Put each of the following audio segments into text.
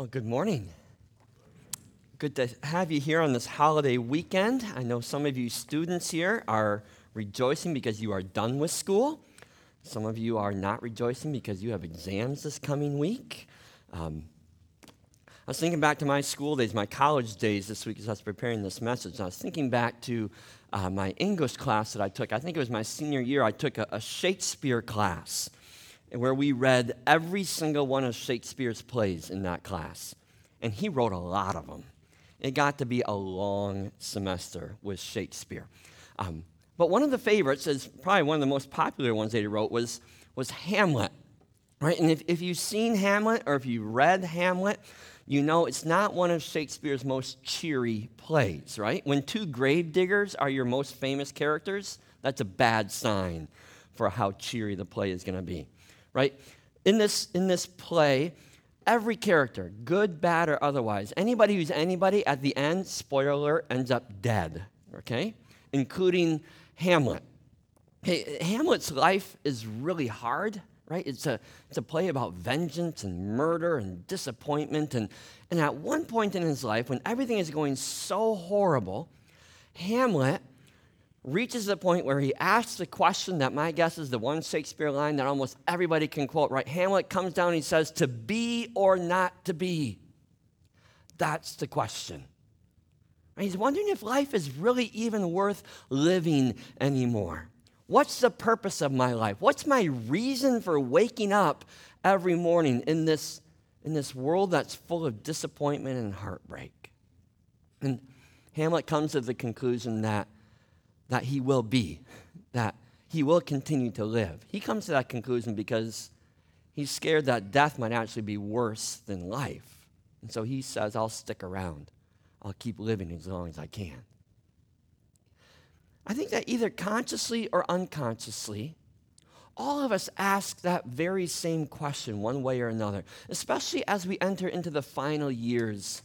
Well, good morning. Good to have you here on this holiday weekend. I know some of you students here are rejoicing because you are done with school. Some of you are not rejoicing because you have exams this coming week. Um, I was thinking back to my school days, my college days this week as I was preparing this message. I was thinking back to uh, my English class that I took. I think it was my senior year. I took a, a Shakespeare class where we read every single one of Shakespeare's plays in that class. And he wrote a lot of them. It got to be a long semester with Shakespeare. Um, but one of the favorites, is probably one of the most popular ones that he wrote, was, was Hamlet. Right? And if, if you've seen Hamlet or if you've read Hamlet, you know it's not one of Shakespeare's most cheery plays, right? When two gravediggers are your most famous characters, that's a bad sign for how cheery the play is going to be right? In this, in this play, every character, good, bad, or otherwise, anybody who's anybody at the end, spoiler alert, ends up dead, okay? Including Hamlet. Hey, Hamlet's life is really hard, right? It's a, it's a play about vengeance and murder and disappointment. And, and at one point in his life, when everything is going so horrible, Hamlet reaches the point where he asks the question that my guess is the one Shakespeare line that almost everybody can quote, right? Hamlet comes down and he says, To be or not to be? That's the question. And he's wondering if life is really even worth living anymore. What's the purpose of my life? What's my reason for waking up every morning in this, in this world that's full of disappointment and heartbreak? And Hamlet comes to the conclusion that that he will be, that he will continue to live. He comes to that conclusion because he's scared that death might actually be worse than life. And so he says, I'll stick around. I'll keep living as long as I can. I think that either consciously or unconsciously, all of us ask that very same question one way or another, especially as we enter into the final years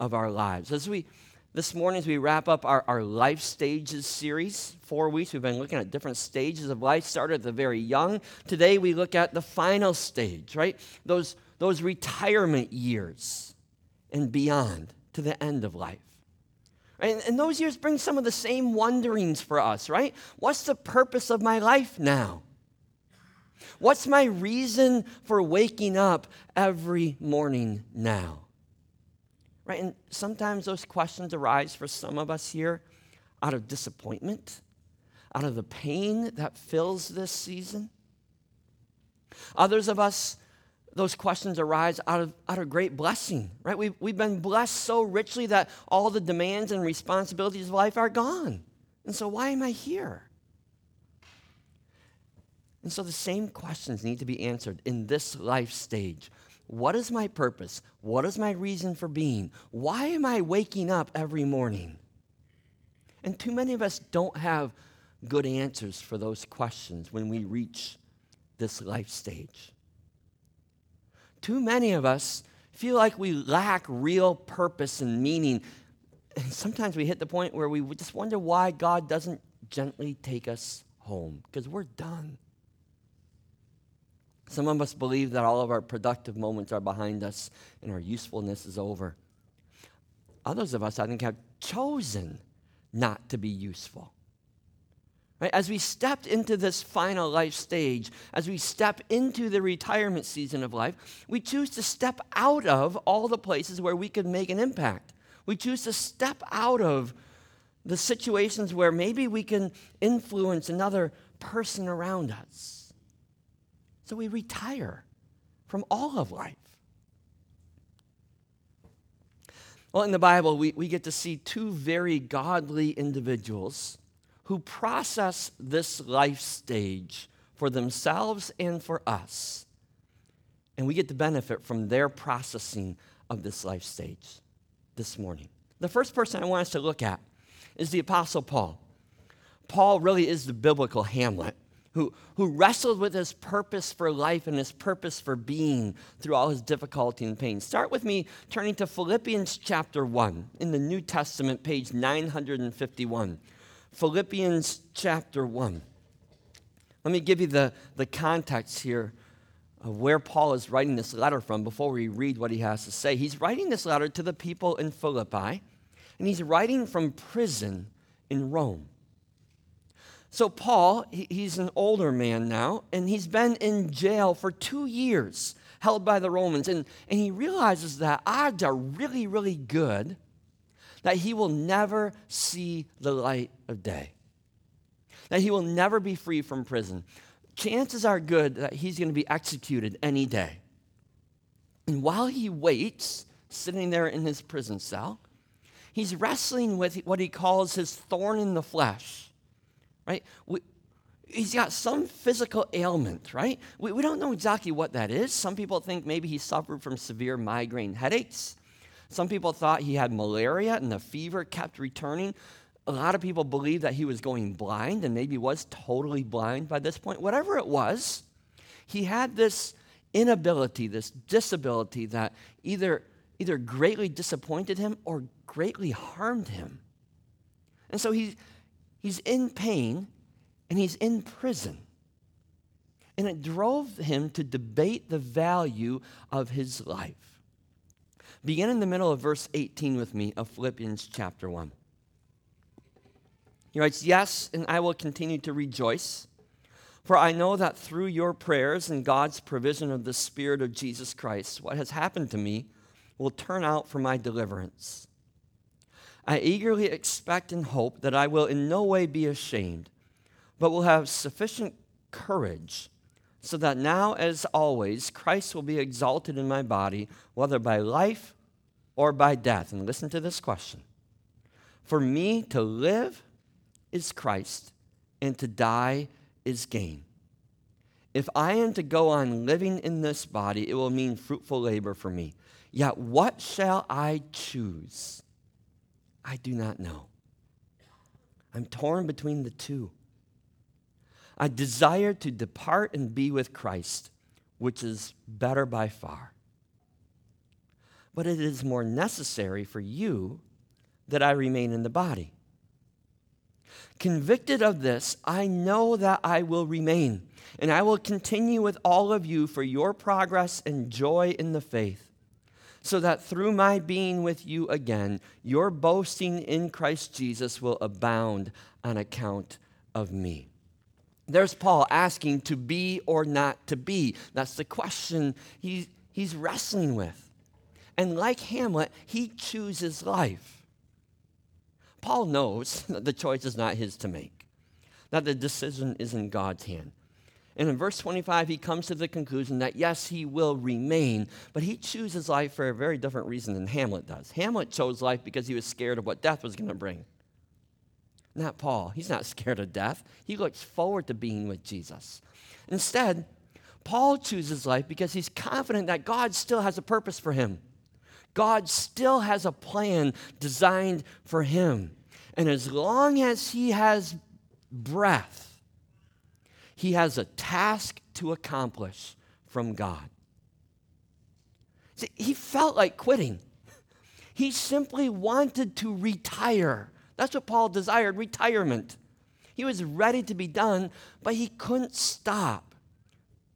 of our lives. As we this morning, as we wrap up our, our life stages series, four weeks, we've been looking at different stages of life, started at the very young. Today, we look at the final stage, right? Those, those retirement years and beyond to the end of life. And, and those years bring some of the same wonderings for us, right? What's the purpose of my life now? What's my reason for waking up every morning now? Right? And sometimes those questions arise for some of us here out of disappointment, out of the pain that fills this season. Others of us, those questions arise out of, out of great blessing, right? We've, we've been blessed so richly that all the demands and responsibilities of life are gone. And so, why am I here? And so, the same questions need to be answered in this life stage what is my purpose? What is my reason for being? Why am I waking up every morning? And too many of us don't have good answers for those questions when we reach this life stage. Too many of us feel like we lack real purpose and meaning. And sometimes we hit the point where we just wonder why God doesn't gently take us home because we're done. Some of us believe that all of our productive moments are behind us and our usefulness is over. Others of us, I think, have chosen not to be useful. Right? As we stepped into this final life stage, as we step into the retirement season of life, we choose to step out of all the places where we could make an impact. We choose to step out of the situations where maybe we can influence another person around us. So we retire from all of life. Well, in the Bible, we, we get to see two very godly individuals who process this life stage for themselves and for us. And we get to benefit from their processing of this life stage this morning. The first person I want us to look at is the Apostle Paul. Paul really is the biblical Hamlet who, who wrestled with his purpose for life and his purpose for being through all his difficulty and pain. Start with me turning to Philippians chapter 1 in the New Testament, page 951. Philippians chapter 1. Let me give you the, the context here of where Paul is writing this letter from before we read what he has to say. He's writing this letter to the people in Philippi, and he's writing from prison in Rome. So, Paul, he's an older man now, and he's been in jail for two years, held by the Romans. And, and he realizes that odds are really, really good that he will never see the light of day, that he will never be free from prison. Chances are good that he's going to be executed any day. And while he waits, sitting there in his prison cell, he's wrestling with what he calls his thorn in the flesh, right? We, he's got some physical ailment, right? We, we don't know exactly what that is. Some people think maybe he suffered from severe migraine headaches. Some people thought he had malaria and the fever kept returning. A lot of people believe that he was going blind and maybe was totally blind by this point. Whatever it was, he had this inability, this disability that either, either greatly disappointed him or greatly harmed him. And so he's, he's in pain and he's in prison. And it drove him to debate the value of his life. Begin in the middle of verse 18 with me of Philippians chapter 1. He writes, Yes, and I will continue to rejoice, for I know that through your prayers and God's provision of the Spirit of Jesus Christ, what has happened to me will turn out for my deliverance. I eagerly expect and hope that I will in no way be ashamed, but will have sufficient courage, so that now, as always, Christ will be exalted in my body, whether by life or by death. And listen to this question For me to live is Christ, and to die is gain. If I am to go on living in this body, it will mean fruitful labor for me. Yet what shall I choose? I do not know. I'm torn between the two. I desire to depart and be with Christ, which is better by far. But it is more necessary for you that I remain in the body. Convicted of this, I know that I will remain, and I will continue with all of you for your progress and joy in the faith so that through my being with you again, your boasting in Christ Jesus will abound on account of me. There's Paul asking to be or not to be. That's the question he, he's wrestling with. And like Hamlet, he chooses life. Paul knows that the choice is not his to make, that the decision is in God's hand. And in verse 25, he comes to the conclusion that yes, he will remain, but he chooses life for a very different reason than Hamlet does. Hamlet chose life because he was scared of what death was going to bring. Not Paul. He's not scared of death, he looks forward to being with Jesus. Instead, Paul chooses life because he's confident that God still has a purpose for him. God still has a plan designed for him. And as long as he has breath, he has a task to accomplish from God. See, he felt like quitting. He simply wanted to retire. That's what Paul desired retirement. He was ready to be done, but he couldn't stop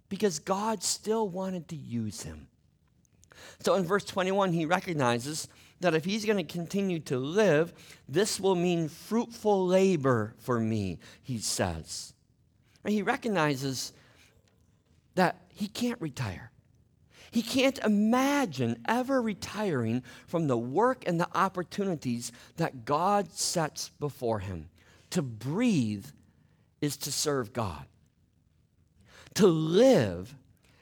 because God still wanted to use him. So in verse 21, he recognizes that if he's going to continue to live, this will mean fruitful labor for me, he says. He recognizes that he can't retire. He can't imagine ever retiring from the work and the opportunities that God sets before him. To breathe is to serve God. To live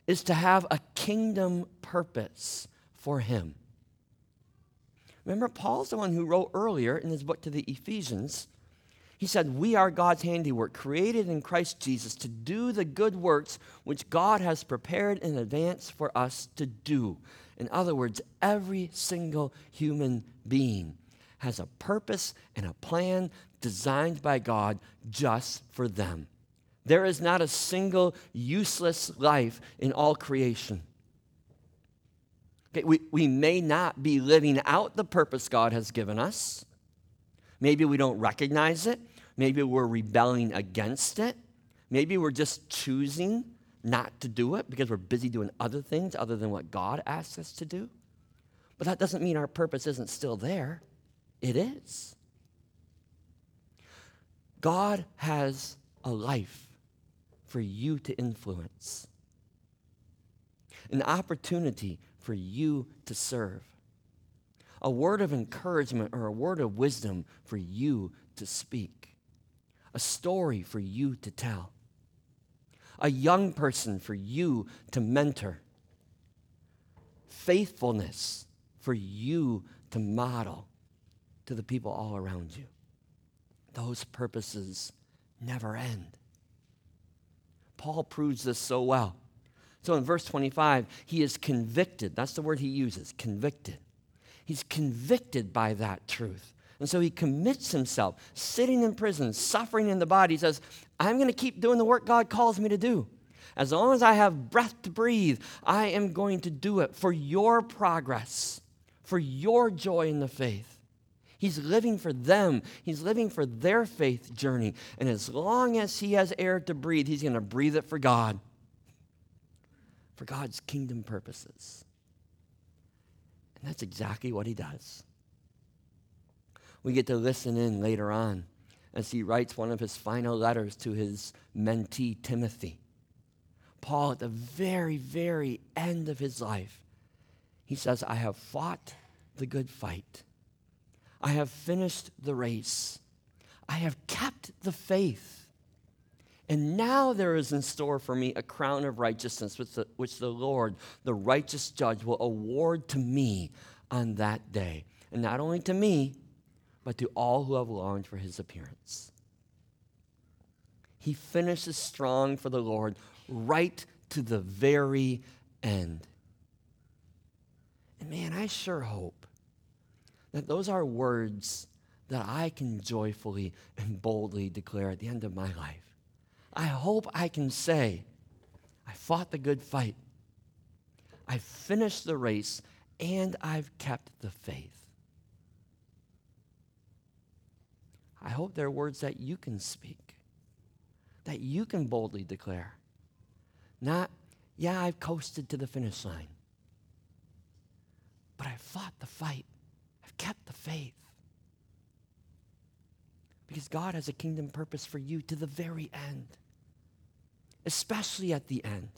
is to have a kingdom purpose for him. Remember, Paul's the one who wrote earlier in his book to the Ephesians he said, We are God's handiwork, created in Christ Jesus to do the good works which God has prepared in advance for us to do. In other words, every single human being has a purpose and a plan designed by God just for them. There is not a single useless life in all creation. Okay, we, we may not be living out the purpose God has given us. Maybe we don't recognize it. Maybe we're rebelling against it. Maybe we're just choosing not to do it because we're busy doing other things other than what God asks us to do. But that doesn't mean our purpose isn't still there. It is. God has a life for you to influence, an opportunity for you to serve, a word of encouragement or a word of wisdom for you to speak, a story for you to tell, a young person for you to mentor, faithfulness for you to model to the people all around you. Those purposes never end. Paul proves this so well. So in verse 25, he is convicted. That's the word he uses convicted. He's convicted by that truth. And so he commits himself, sitting in prison, suffering in the body. He says, I'm going to keep doing the work God calls me to do. As long as I have breath to breathe, I am going to do it for your progress, for your joy in the faith. He's living for them. He's living for their faith journey. And as long as he has air to breathe, he's going to breathe it for God, for God's kingdom purposes. And that's exactly what he does. We get to listen in later on as he writes one of his final letters to his mentee, Timothy. Paul, at the very, very end of his life, he says, I have fought the good fight. I have finished the race. I have kept the faith. And now there is in store for me a crown of righteousness, which the, which the Lord, the righteous judge, will award to me on that day. And not only to me, but to all who have longed for his appearance. He finishes strong for the Lord right to the very end. And man, I sure hope that those are words that I can joyfully and boldly declare at the end of my life. I hope I can say, I fought the good fight, I finished the race, and I've kept the faith. I hope they're words that you can speak, that you can boldly declare. Not, yeah, I've coasted to the finish line, but I've fought the fight I've kept the faith. Because God has a kingdom purpose for you to the very end, especially at the end.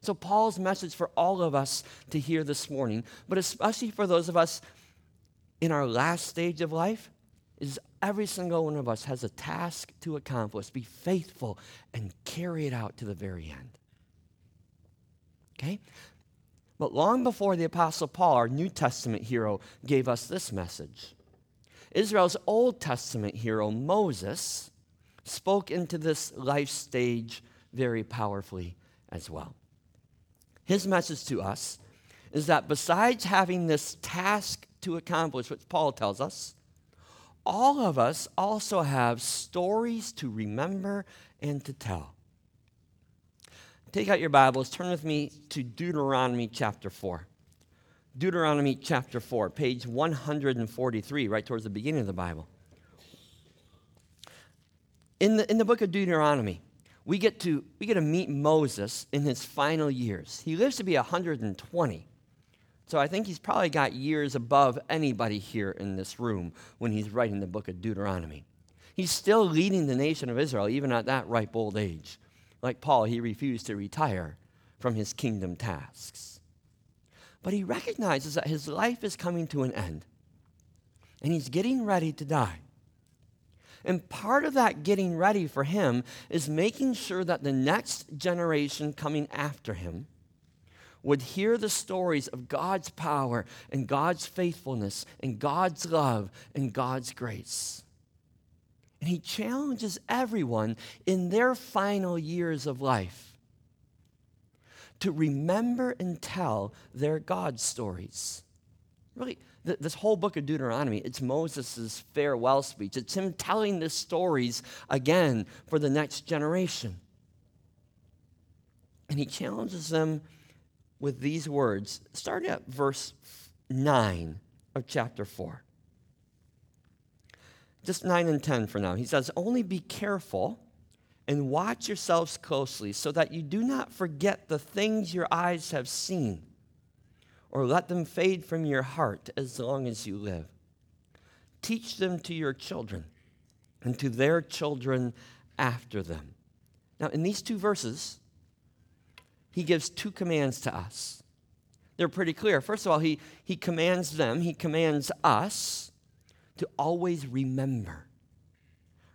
So, Paul's message for all of us to hear this morning, but especially for those of us in our last stage of life, is every single one of us has a task to accomplish. Be faithful and carry it out to the very end. Okay? But long before the Apostle Paul, our New Testament hero, gave us this message, Israel's Old Testament hero, Moses, spoke into this life stage very powerfully as well. His message to us is that besides having this task to accomplish, which Paul tells us, all of us also have stories to remember and to tell. Take out your Bibles, turn with me to Deuteronomy chapter 4. Deuteronomy chapter 4, page 143, right towards the beginning of the Bible. In the, in the book of Deuteronomy, we get, to, we get to meet Moses in his final years. He lives to be 120. So I think he's probably got years above anybody here in this room when he's writing the book of Deuteronomy. He's still leading the nation of Israel, even at that ripe old age. Like Paul, he refused to retire from his kingdom tasks. But he recognizes that his life is coming to an end and he's getting ready to die. And part of that getting ready for him is making sure that the next generation coming after him would hear the stories of God's power and God's faithfulness and God's love and God's grace. And he challenges everyone in their final years of life to remember and tell their God stories. Really, th- this whole book of Deuteronomy, it's Moses' farewell speech. It's him telling the stories again for the next generation. And he challenges them with these words, starting at verse 9 of chapter 4 just 9 and 10 for now. He says, Only be careful and watch yourselves closely so that you do not forget the things your eyes have seen or let them fade from your heart as long as you live. Teach them to your children and to their children after them. Now, in these two verses, he gives two commands to us. They're pretty clear. First of all, he, he commands them, he commands us to always remember.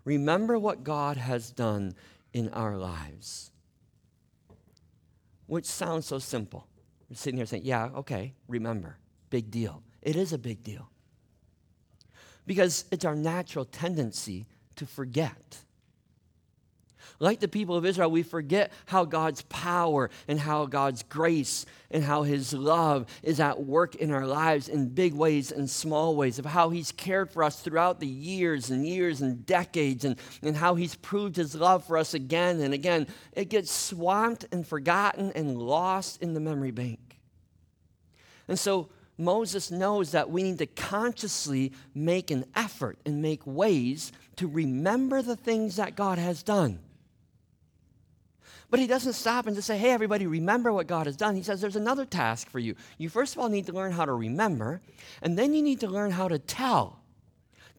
Remember what God has done in our lives. Which sounds so simple. You're sitting here saying, yeah, okay, remember. Big deal. It is a big deal. Because it's our natural tendency to forget. Like the people of Israel, we forget how God's power and how God's grace and how His love is at work in our lives in big ways and small ways, of how He's cared for us throughout the years and years and decades, and, and how He's proved His love for us again and again. It gets swamped and forgotten and lost in the memory bank. And so, Moses knows that we need to consciously make an effort and make ways to remember the things that God has done. But he doesn't stop and just say, hey, everybody, remember what God has done. He says, there's another task for you. You first of all need to learn how to remember, and then you need to learn how to tell.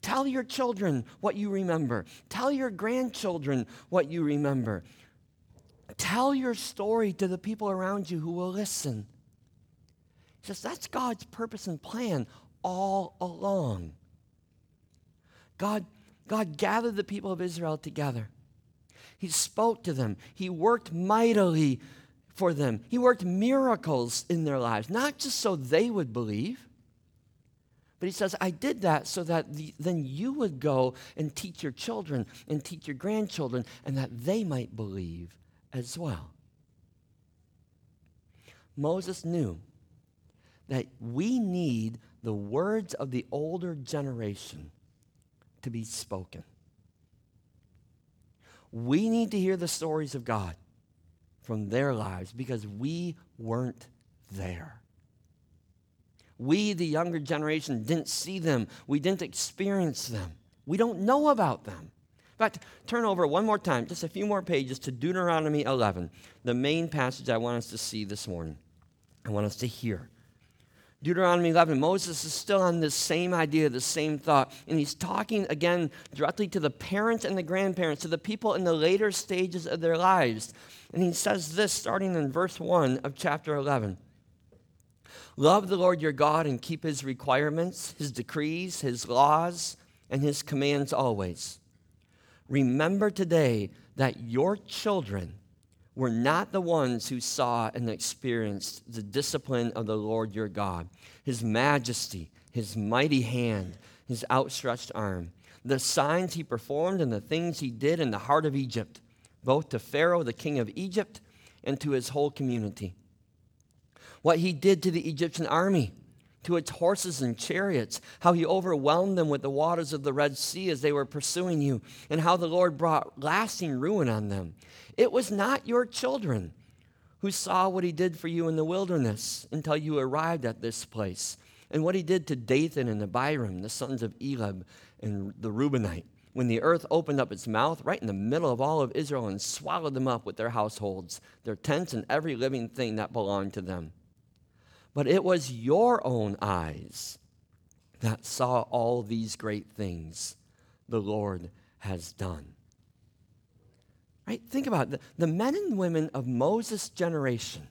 Tell your children what you remember, tell your grandchildren what you remember. Tell your story to the people around you who will listen. He says, that's God's purpose and plan all along. God, God gathered the people of Israel together. He spoke to them. He worked mightily for them. He worked miracles in their lives, not just so they would believe, but he says, I did that so that the, then you would go and teach your children and teach your grandchildren, and that they might believe as well. Moses knew that we need the words of the older generation to be spoken. We need to hear the stories of God from their lives because we weren't there. We, the younger generation, didn't see them. We didn't experience them. We don't know about them. Fact, turn over one more time, just a few more pages to Deuteronomy 11, the main passage I want us to see this morning. I want us to hear. Deuteronomy 11, Moses is still on this same idea, the same thought, and he's talking again directly to the parents and the grandparents, to the people in the later stages of their lives. And he says this starting in verse 1 of chapter 11 Love the Lord your God and keep his requirements, his decrees, his laws, and his commands always. Remember today that your children were not the ones who saw and experienced the discipline of the Lord your God, his majesty, his mighty hand, his outstretched arm, the signs he performed and the things he did in the heart of Egypt, both to Pharaoh, the king of Egypt, and to his whole community. What he did to the Egyptian army, to its horses and chariots, how he overwhelmed them with the waters of the Red Sea as they were pursuing you, and how the Lord brought lasting ruin on them. It was not your children who saw what he did for you in the wilderness until you arrived at this place, and what he did to Dathan and Abiram, the sons of Eliab and the Reubenite, when the earth opened up its mouth right in the middle of all of Israel and swallowed them up with their households, their tents, and every living thing that belonged to them. But it was your own eyes that saw all these great things the Lord has done. Right? Think about it. The, the men and women of Moses' generation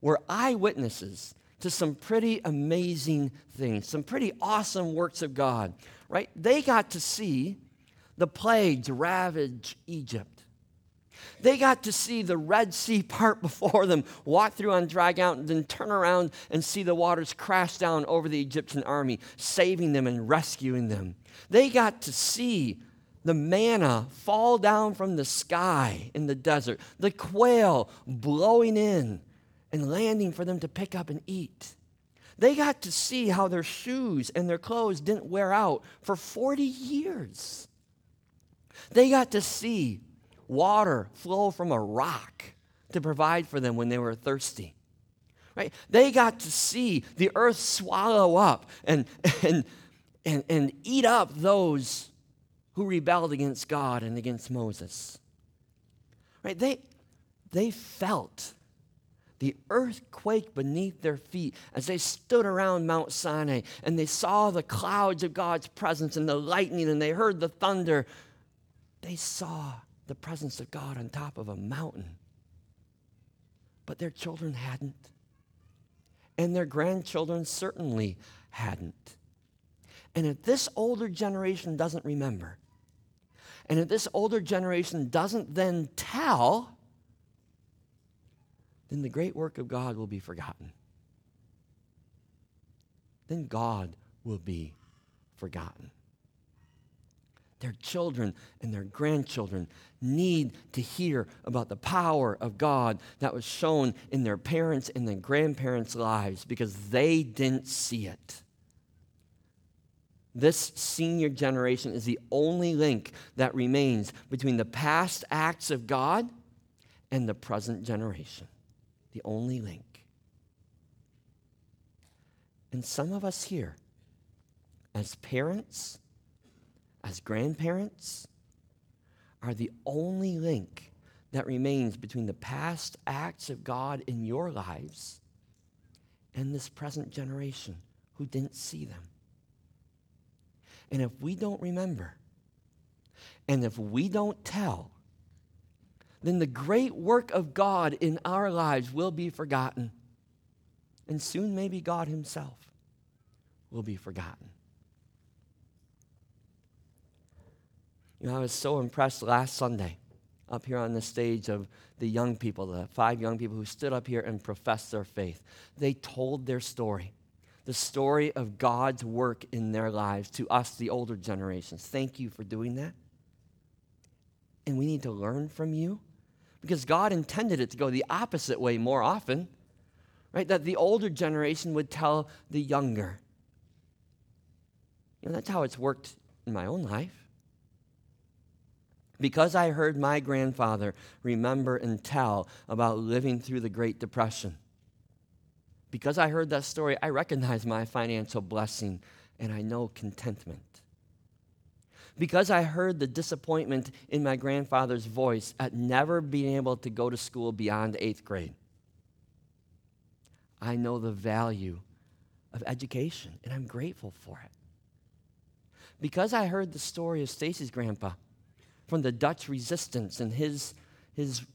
were eyewitnesses to some pretty amazing things, some pretty awesome works of God, right? They got to see the plagues ravage Egypt. They got to see the Red Sea part before them, walk through on dry ground, and then turn around and see the waters crash down over the Egyptian army, saving them and rescuing them. They got to see the manna fall down from the sky in the desert, the quail blowing in and landing for them to pick up and eat. They got to see how their shoes and their clothes didn't wear out for 40 years. They got to see water flow from a rock to provide for them when they were thirsty. Right? They got to see the earth swallow up and, and, and, and eat up those who rebelled against God and against Moses. Right? They, they felt the earthquake beneath their feet as they stood around Mount Sinai and they saw the clouds of God's presence and the lightning and they heard the thunder. They saw the presence of God on top of a mountain. But their children hadn't. And their grandchildren certainly hadn't. And if this older generation doesn't remember, and if this older generation doesn't then tell, then the great work of God will be forgotten. Then God will be forgotten. Their children and their grandchildren need to hear about the power of God that was shown in their parents and their grandparents' lives because they didn't see it. This senior generation is the only link that remains between the past acts of God and the present generation. The only link. And some of us here, as parents, as grandparents, are the only link that remains between the past acts of God in your lives and this present generation who didn't see them. And if we don't remember, and if we don't tell, then the great work of God in our lives will be forgotten. And soon, maybe God Himself will be forgotten. You know, I was so impressed last Sunday up here on the stage of the young people, the five young people who stood up here and professed their faith. They told their story the story of God's work in their lives to us, the older generations. Thank you for doing that. And we need to learn from you because God intended it to go the opposite way more often, right? That the older generation would tell the younger. You know, that's how it's worked in my own life. Because I heard my grandfather remember and tell about living through the Great Depression because I heard that story, I recognize my financial blessing and I know contentment. Because I heard the disappointment in my grandfather's voice at never being able to go to school beyond eighth grade, I know the value of education and I'm grateful for it. Because I heard the story of Stacy's grandpa from the Dutch resistance and his, his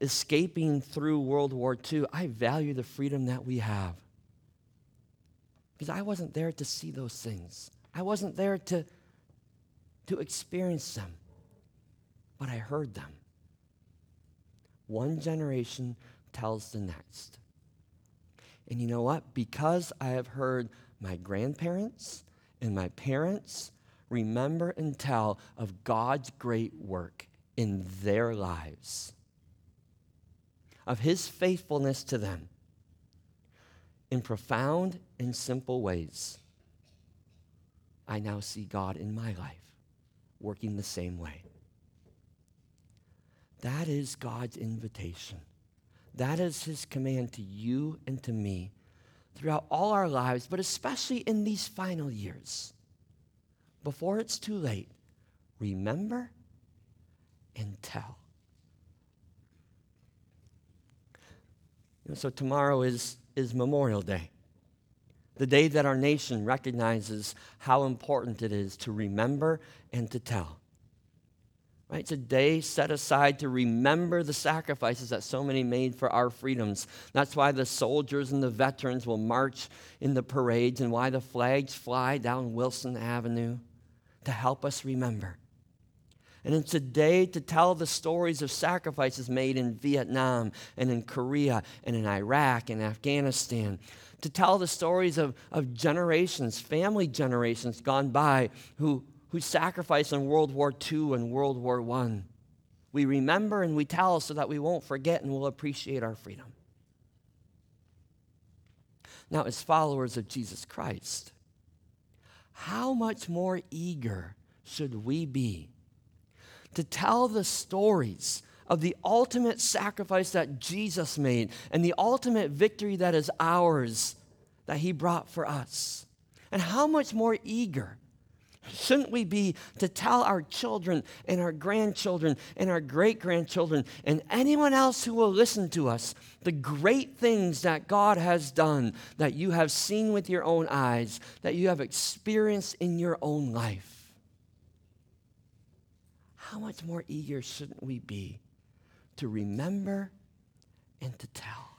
escaping through World War II, I value the freedom that we have. Because I wasn't there to see those things, I wasn't there to, to experience them, but I heard them. One generation tells the next. And you know what? Because I have heard my grandparents and my parents remember and tell of God's great work in their lives of his faithfulness to them in profound and simple ways. I now see God in my life working the same way. That is God's invitation. That is his command to you and to me throughout all our lives, but especially in these final years. Before it's too late, remember and tell. So tomorrow is, is Memorial Day, the day that our nation recognizes how important it is to remember and to tell. Right? It's a day set aside to remember the sacrifices that so many made for our freedoms. That's why the soldiers and the veterans will march in the parades and why the flags fly down Wilson Avenue to help us remember. And it's a day to tell the stories of sacrifices made in Vietnam and in Korea and in Iraq and Afghanistan. To tell the stories of, of generations, family generations gone by who, who sacrificed in World War II and World War I. We remember and we tell so that we won't forget and we'll appreciate our freedom. Now, as followers of Jesus Christ, how much more eager should we be to tell the stories of the ultimate sacrifice that Jesus made and the ultimate victory that is ours that he brought for us. And how much more eager, Shouldn't we be to tell our children and our grandchildren and our great grandchildren and anyone else who will listen to us the great things that God has done, that you have seen with your own eyes, that you have experienced in your own life? How much more eager shouldn't we be to remember and to tell?